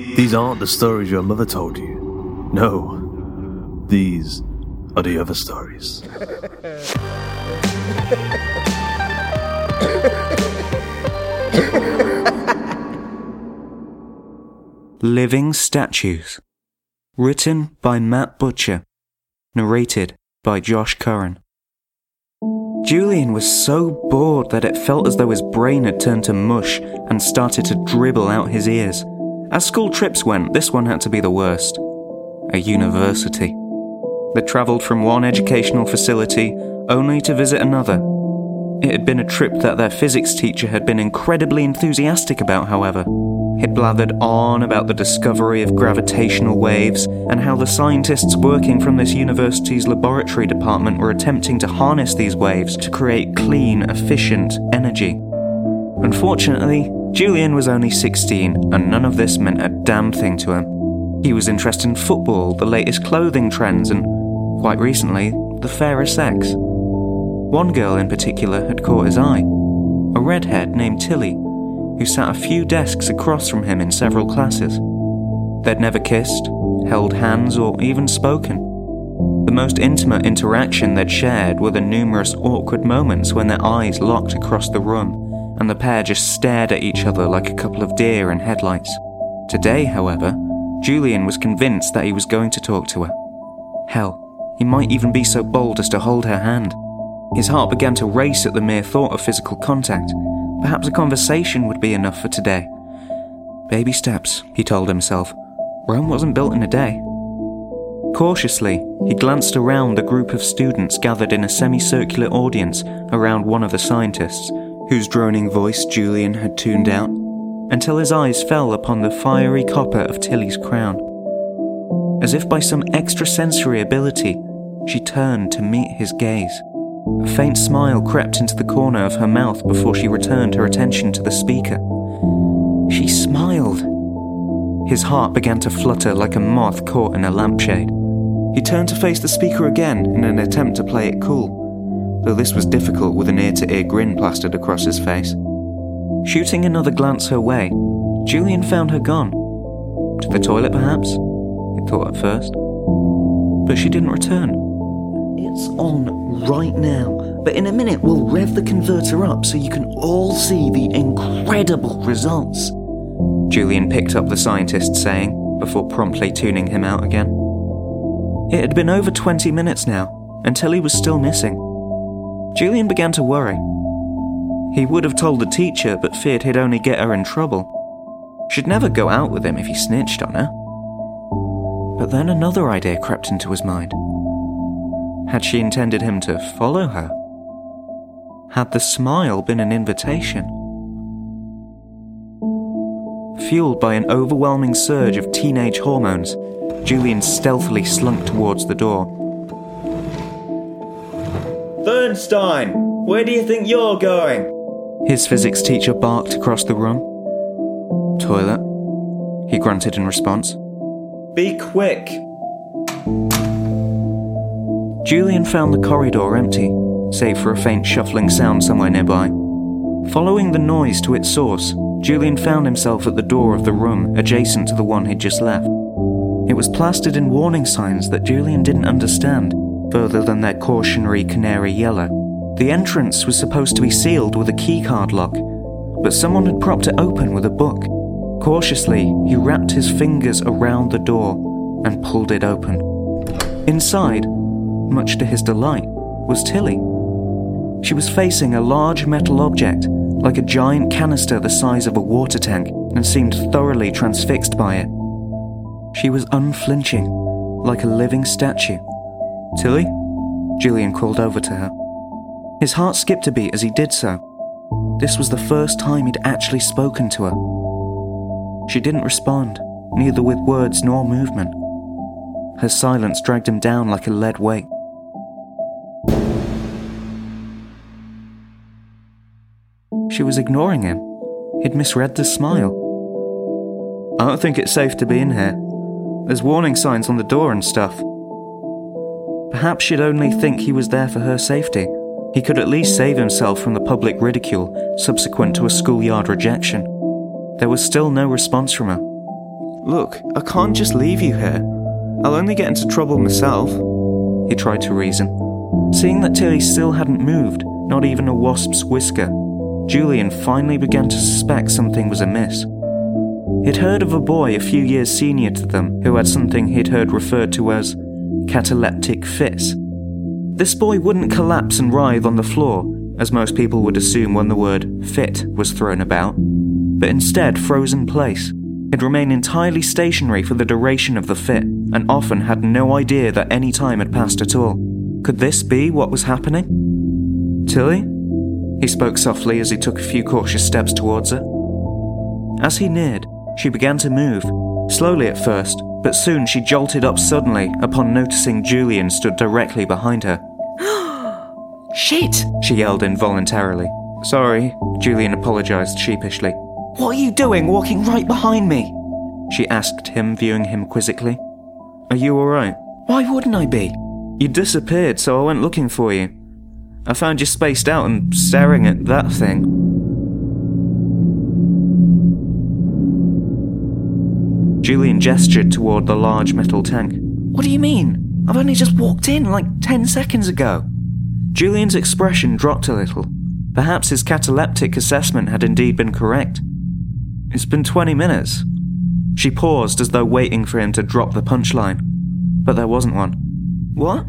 These aren't the stories your mother told you. No, these are the other stories. Living Statues. Written by Matt Butcher. Narrated by Josh Curran. Julian was so bored that it felt as though his brain had turned to mush and started to dribble out his ears. As school trips went, this one had to be the worst. A university. They travelled from one educational facility only to visit another. It had been a trip that their physics teacher had been incredibly enthusiastic about, however. He blathered on about the discovery of gravitational waves and how the scientists working from this university's laboratory department were attempting to harness these waves to create clean, efficient energy. Unfortunately, Julian was only 16, and none of this meant a damn thing to him. He was interested in football, the latest clothing trends, and, quite recently, the fairer sex. One girl in particular had caught his eye a redhead named Tilly, who sat a few desks across from him in several classes. They'd never kissed, held hands, or even spoken. The most intimate interaction they'd shared were the numerous awkward moments when their eyes locked across the room and the pair just stared at each other like a couple of deer in headlights. Today, however, Julian was convinced that he was going to talk to her. Hell, he might even be so bold as to hold her hand. His heart began to race at the mere thought of physical contact. Perhaps a conversation would be enough for today. Baby steps, he told himself. Rome wasn't built in a day. Cautiously, he glanced around the group of students gathered in a semicircular audience around one of the scientists, whose droning voice Julian had tuned out, until his eyes fell upon the fiery copper of Tilly's crown. As if by some extrasensory ability, she turned to meet his gaze. A faint smile crept into the corner of her mouth before she returned her attention to the speaker. She smiled. His heart began to flutter like a moth caught in a lampshade. He turned to face the speaker again in an attempt to play it cool though this was difficult with an ear to ear grin plastered across his face. Shooting another glance her way, Julian found her gone. To the toilet, perhaps? He thought at first. But she didn't return. It's on right now, but in a minute we'll rev the converter up so you can all see the incredible results. Julian picked up the scientist saying, before promptly tuning him out again. It had been over 20 minutes now, until he was still missing. Julian began to worry. He would have told the teacher, but feared he'd only get her in trouble. She'd never go out with him if he snitched on her. But then another idea crept into his mind. Had she intended him to follow her? Had the smile been an invitation? Fueled by an overwhelming surge of teenage hormones, Julian stealthily slunk towards the door. Bernstein, where do you think you're going? His physics teacher barked across the room. Toilet, he grunted in response. Be quick. Julian found the corridor empty, save for a faint shuffling sound somewhere nearby. Following the noise to its source, Julian found himself at the door of the room adjacent to the one he'd just left. It was plastered in warning signs that Julian didn't understand, further than their cautionary canary yellow. The entrance was supposed to be sealed with a keycard lock, but someone had propped it open with a book. Cautiously, he wrapped his fingers around the door and pulled it open. Inside, much to his delight, was Tilly. She was facing a large metal object, like a giant canister the size of a water tank, and seemed thoroughly transfixed by it. She was unflinching, like a living statue. Tilly? Julian called over to her. His heart skipped a beat as he did so. This was the first time he'd actually spoken to her. She didn't respond, neither with words nor movement. Her silence dragged him down like a lead weight. She was ignoring him. He'd misread the smile. I don't think it's safe to be in here. There's warning signs on the door and stuff. Perhaps she'd only think he was there for her safety. He could at least save himself from the public ridicule subsequent to a schoolyard rejection. There was still no response from her. Look, I can't just leave you here. I'll only get into trouble myself, he tried to reason. Seeing that Tilly still hadn't moved, not even a wasp's whisker, Julian finally began to suspect something was amiss. He'd heard of a boy a few years senior to them who had something he'd heard referred to as cataleptic fits. This boy wouldn't collapse and writhe on the floor, as most people would assume when the word fit was thrown about, but instead froze in place. He'd remain entirely stationary for the duration of the fit, and often had no idea that any time had passed at all. Could this be what was happening? Tilly? He spoke softly as he took a few cautious steps towards her. As he neared, she began to move, slowly at first, but soon she jolted up suddenly upon noticing Julian stood directly behind her. Shit! She yelled involuntarily. Sorry, Julian apologized sheepishly. What are you doing walking right behind me? She asked him, viewing him quizzically. Are you alright? Why wouldn't I be? You disappeared, so I went looking for you. I found you spaced out and staring at that thing. Julian gestured toward the large metal tank. What do you mean? I've only just walked in like 10 seconds ago. Julian's expression dropped a little. Perhaps his cataleptic assessment had indeed been correct. It's been 20 minutes. She paused as though waiting for him to drop the punchline, but there wasn't one. What?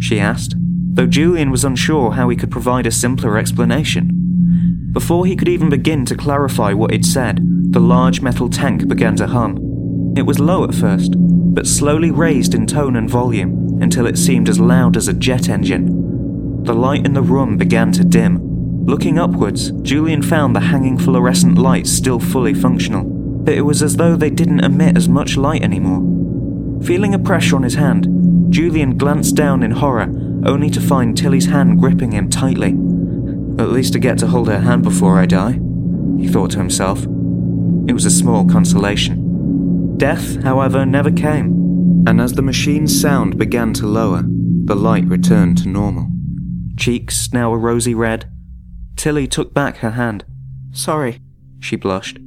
She asked, though Julian was unsure how he could provide a simpler explanation. Before he could even begin to clarify what he'd said, the large metal tank began to hum. It was low at first, but slowly raised in tone and volume until it seemed as loud as a jet engine. The light in the room began to dim. Looking upwards, Julian found the hanging fluorescent lights still fully functional, but it was as though they didn't emit as much light anymore. Feeling a pressure on his hand, Julian glanced down in horror, only to find Tilly's hand gripping him tightly. At least I get to hold her hand before I die, he thought to himself. It was a small consolation. Death, however, never came, and as the machine's sound began to lower, the light returned to normal. Cheeks now a rosy red, Tilly took back her hand. Sorry, she blushed.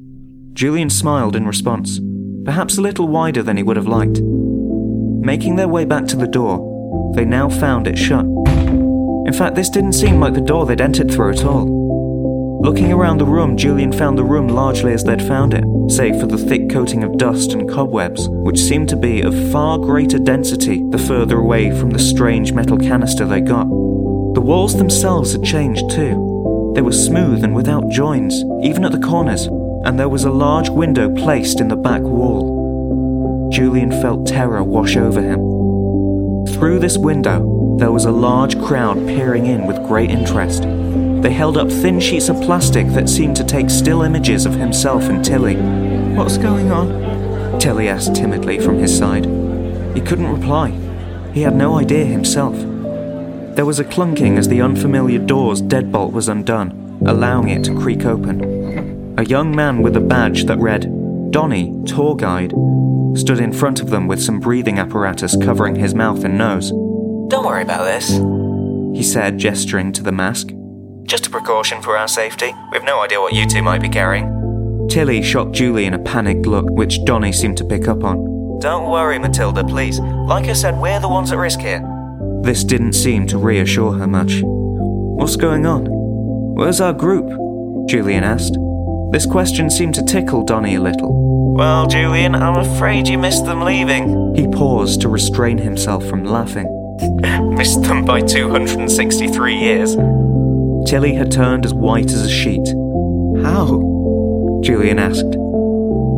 Julian smiled in response, perhaps a little wider than he would have liked. Making their way back to the door, they now found it shut. In fact, this didn't seem like the door they'd entered through at all. Looking around the room, Julian found the room largely as they'd found it, save for the thick coating of dust and cobwebs, which seemed to be of far greater density the further away from the strange metal canister they got. The walls themselves had changed too. They were smooth and without joins, even at the corners, and there was a large window placed in the back wall. Julian felt terror wash over him. Through this window, there was a large crowd peering in with great interest. They held up thin sheets of plastic that seemed to take still images of himself and Tilly. What's going on? Tilly asked timidly from his side. He couldn't reply. He had no idea himself. There was a clunking as the unfamiliar door's deadbolt was undone, allowing it to creak open. A young man with a badge that read, Donny, tour guide, stood in front of them with some breathing apparatus covering his mouth and nose. Don't worry about this, he said, gesturing to the mask. Just a precaution for our safety. We've no idea what you two might be carrying. Tilly shot Julian a panicked look, which Donny seemed to pick up on. Don't worry, Matilda, please. Like I said, we're the ones at risk here. This didn't seem to reassure her much. What's going on? Where's our group? Julian asked. This question seemed to tickle Donny a little. Well, Julian, I'm afraid you missed them leaving. He paused to restrain himself from laughing. missed them by 263 years. Tilly had turned as white as a sheet. How? Julian asked.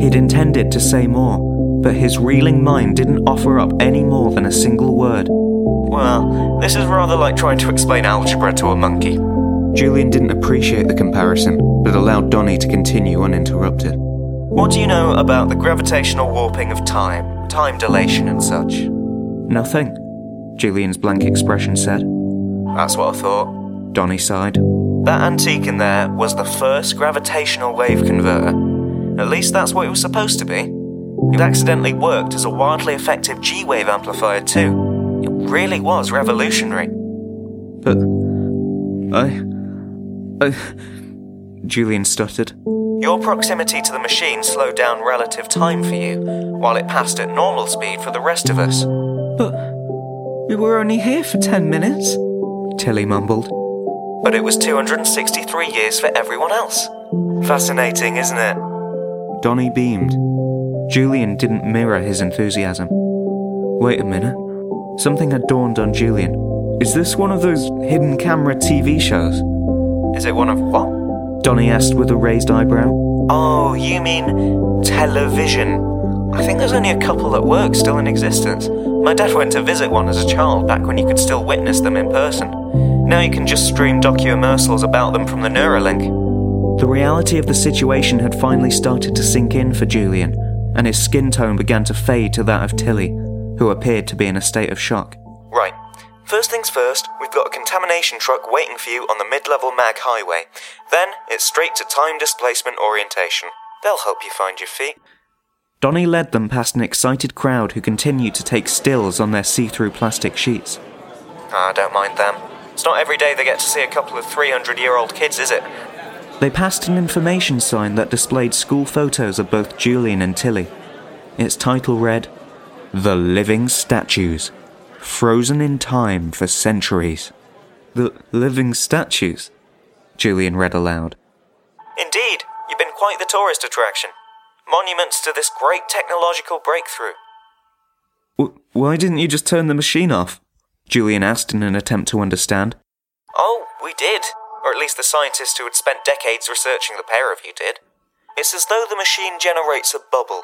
He'd intended to say more, but his reeling mind didn't offer up any more than a single word. Well, this is rather like trying to explain algebra to a monkey. Julian didn't appreciate the comparison, but allowed Donny to continue uninterrupted. What do you know about the gravitational warping of time, time dilation, and such? Nothing, Julian's blank expression said. That's what I thought. Donny sighed. That antique in there was the first gravitational wave converter. At least that's what it was supposed to be. It accidentally worked as a wildly effective G wave amplifier, too. It really was revolutionary. But. I. I. Julian stuttered. Your proximity to the machine slowed down relative time for you, while it passed at normal speed for the rest of us. But. We were only here for ten minutes, Tilly mumbled but it was 263 years for everyone else. Fascinating, isn't it? Donny beamed. Julian didn't mirror his enthusiasm. Wait a minute. Something had dawned on Julian. Is this one of those hidden camera TV shows? Is it one of what? Donny asked with a raised eyebrow. Oh, you mean television? I think there's only a couple that work still in existence. My dad went to visit one as a child back when you could still witness them in person. Now you can just stream docu-immersials about them from the Neuralink. The reality of the situation had finally started to sink in for Julian, and his skin tone began to fade to that of Tilly, who appeared to be in a state of shock. Right. First things first, we've got a contamination truck waiting for you on the mid-level mag highway. Then it's straight to time displacement orientation. They'll help you find your feet. Donny led them past an excited crowd who continued to take stills on their see-through plastic sheets. Ah, don't mind them. It's not every day they get to see a couple of 300 year old kids, is it? They passed an information sign that displayed school photos of both Julian and Tilly. Its title read, The Living Statues, Frozen in Time for Centuries. The living statues? Julian read aloud. Indeed, you've been quite the tourist attraction. Monuments to this great technological breakthrough. W- why didn't you just turn the machine off? Julian asked in an attempt to understand. Oh, we did. Or at least the scientists who had spent decades researching the pair of you did. It's as though the machine generates a bubble.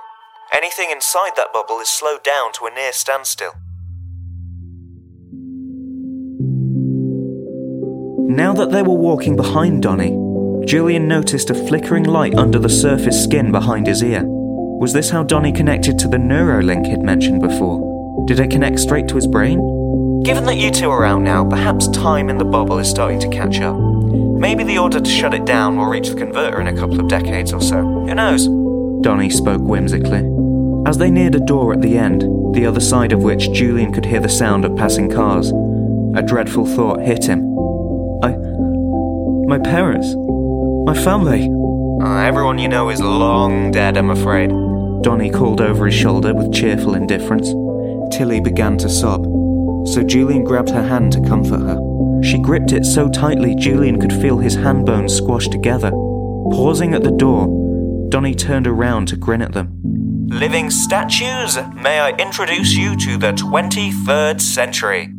Anything inside that bubble is slowed down to a near standstill. Now that they were walking behind Donny, Julian noticed a flickering light under the surface skin behind his ear. Was this how Donny connected to the neurolink he'd mentioned before? Did it connect straight to his brain? Given that you two are out now, perhaps time in the bubble is starting to catch up. Maybe the order to shut it down will reach the converter in a couple of decades or so. Who knows? Donny spoke whimsically. As they neared a door at the end, the other side of which Julian could hear the sound of passing cars, a dreadful thought hit him. I. My parents. My family. Uh, everyone you know is long dead, I'm afraid. Donny called over his shoulder with cheerful indifference. Tilly began to sob so Julian grabbed her hand to comfort her. She gripped it so tightly Julian could feel his hand bones squashed together. Pausing at the door, Donny turned around to grin at them. Living statues, may I introduce you to the 23rd century?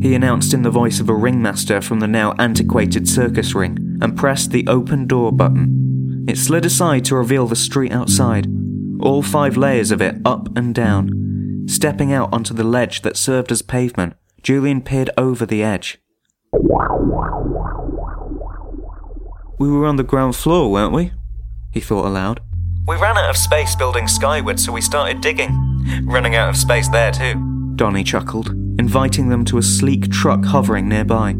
He announced in the voice of a ringmaster from the now antiquated circus ring and pressed the open door button. It slid aside to reveal the street outside, all five layers of it up and down. Stepping out onto the ledge that served as pavement, Julian peered over the edge. We were on the ground floor, weren't we? He thought aloud. We ran out of space building skyward, so we started digging. Running out of space there, too. Donny chuckled, inviting them to a sleek truck hovering nearby.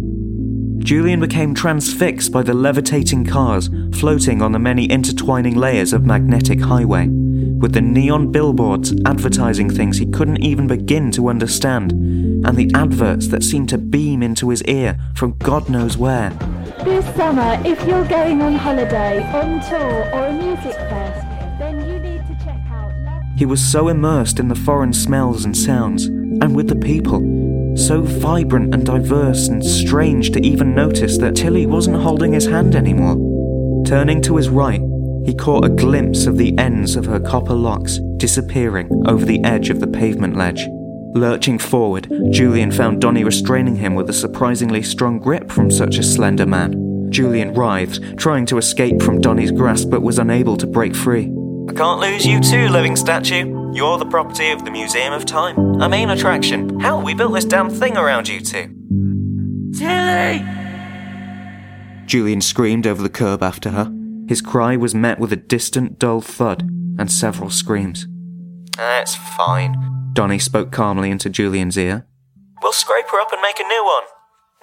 Julian became transfixed by the levitating cars floating on the many intertwining layers of magnetic highway, with the neon billboards advertising things he couldn't even begin to understand, and the adverts that seemed to beam into his ear from God knows where. This summer, if you're going on holiday, on tour, or a music fest, then you need to check out. He was so immersed in the foreign smells and sounds, and with the people, so vibrant and diverse and strange to even notice that Tilly wasn't holding his hand anymore. Turning to his right, he caught a glimpse of the ends of her copper locks disappearing over the edge of the pavement ledge. Lurching forward, Julian found Donny restraining him with a surprisingly strong grip from such a slender man. Julian writhed, trying to escape from Donny's grasp but was unable to break free. I can't lose you too, living statue. You're the property of the Museum of Time, a main attraction. Hell, we built this damn thing around you two. Tilly! Julian screamed over the curb after her. His cry was met with a distant, dull thud and several screams. That's fine. Donny spoke calmly into Julian's ear. We'll scrape her up and make a new one.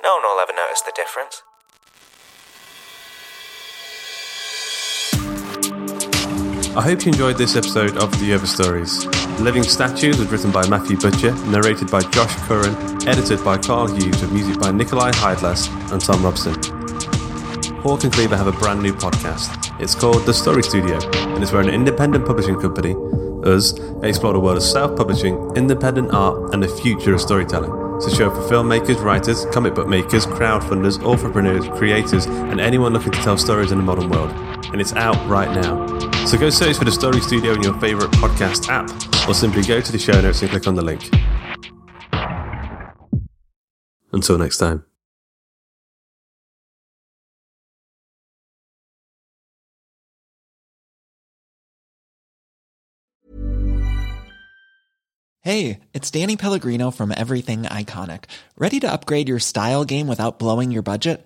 No one will ever notice the difference. I hope you enjoyed this episode of The Other Stories. Living Statues was written by Matthew Butcher, narrated by Josh Curran, edited by Karl Hughes, with music by Nicolai Heidlas and Thom Robson. Hawk and Cleaver have a brand new podcast. It's called The Story Studio, and it's where an independent publishing company, us, explore the world of self publishing, independent art, and the future of storytelling. It's a show for filmmakers, writers, comic book makers, crowdfunders, entrepreneurs, creators, and anyone looking to tell stories in the modern world. And it's out right now. So go search for the Story Studio in your favourite podcast app, or simply go to the show notes and click on the link. Until next time. Hey, it's Danny Pellegrino from Everything Iconic. Ready to upgrade your style game without blowing your budget?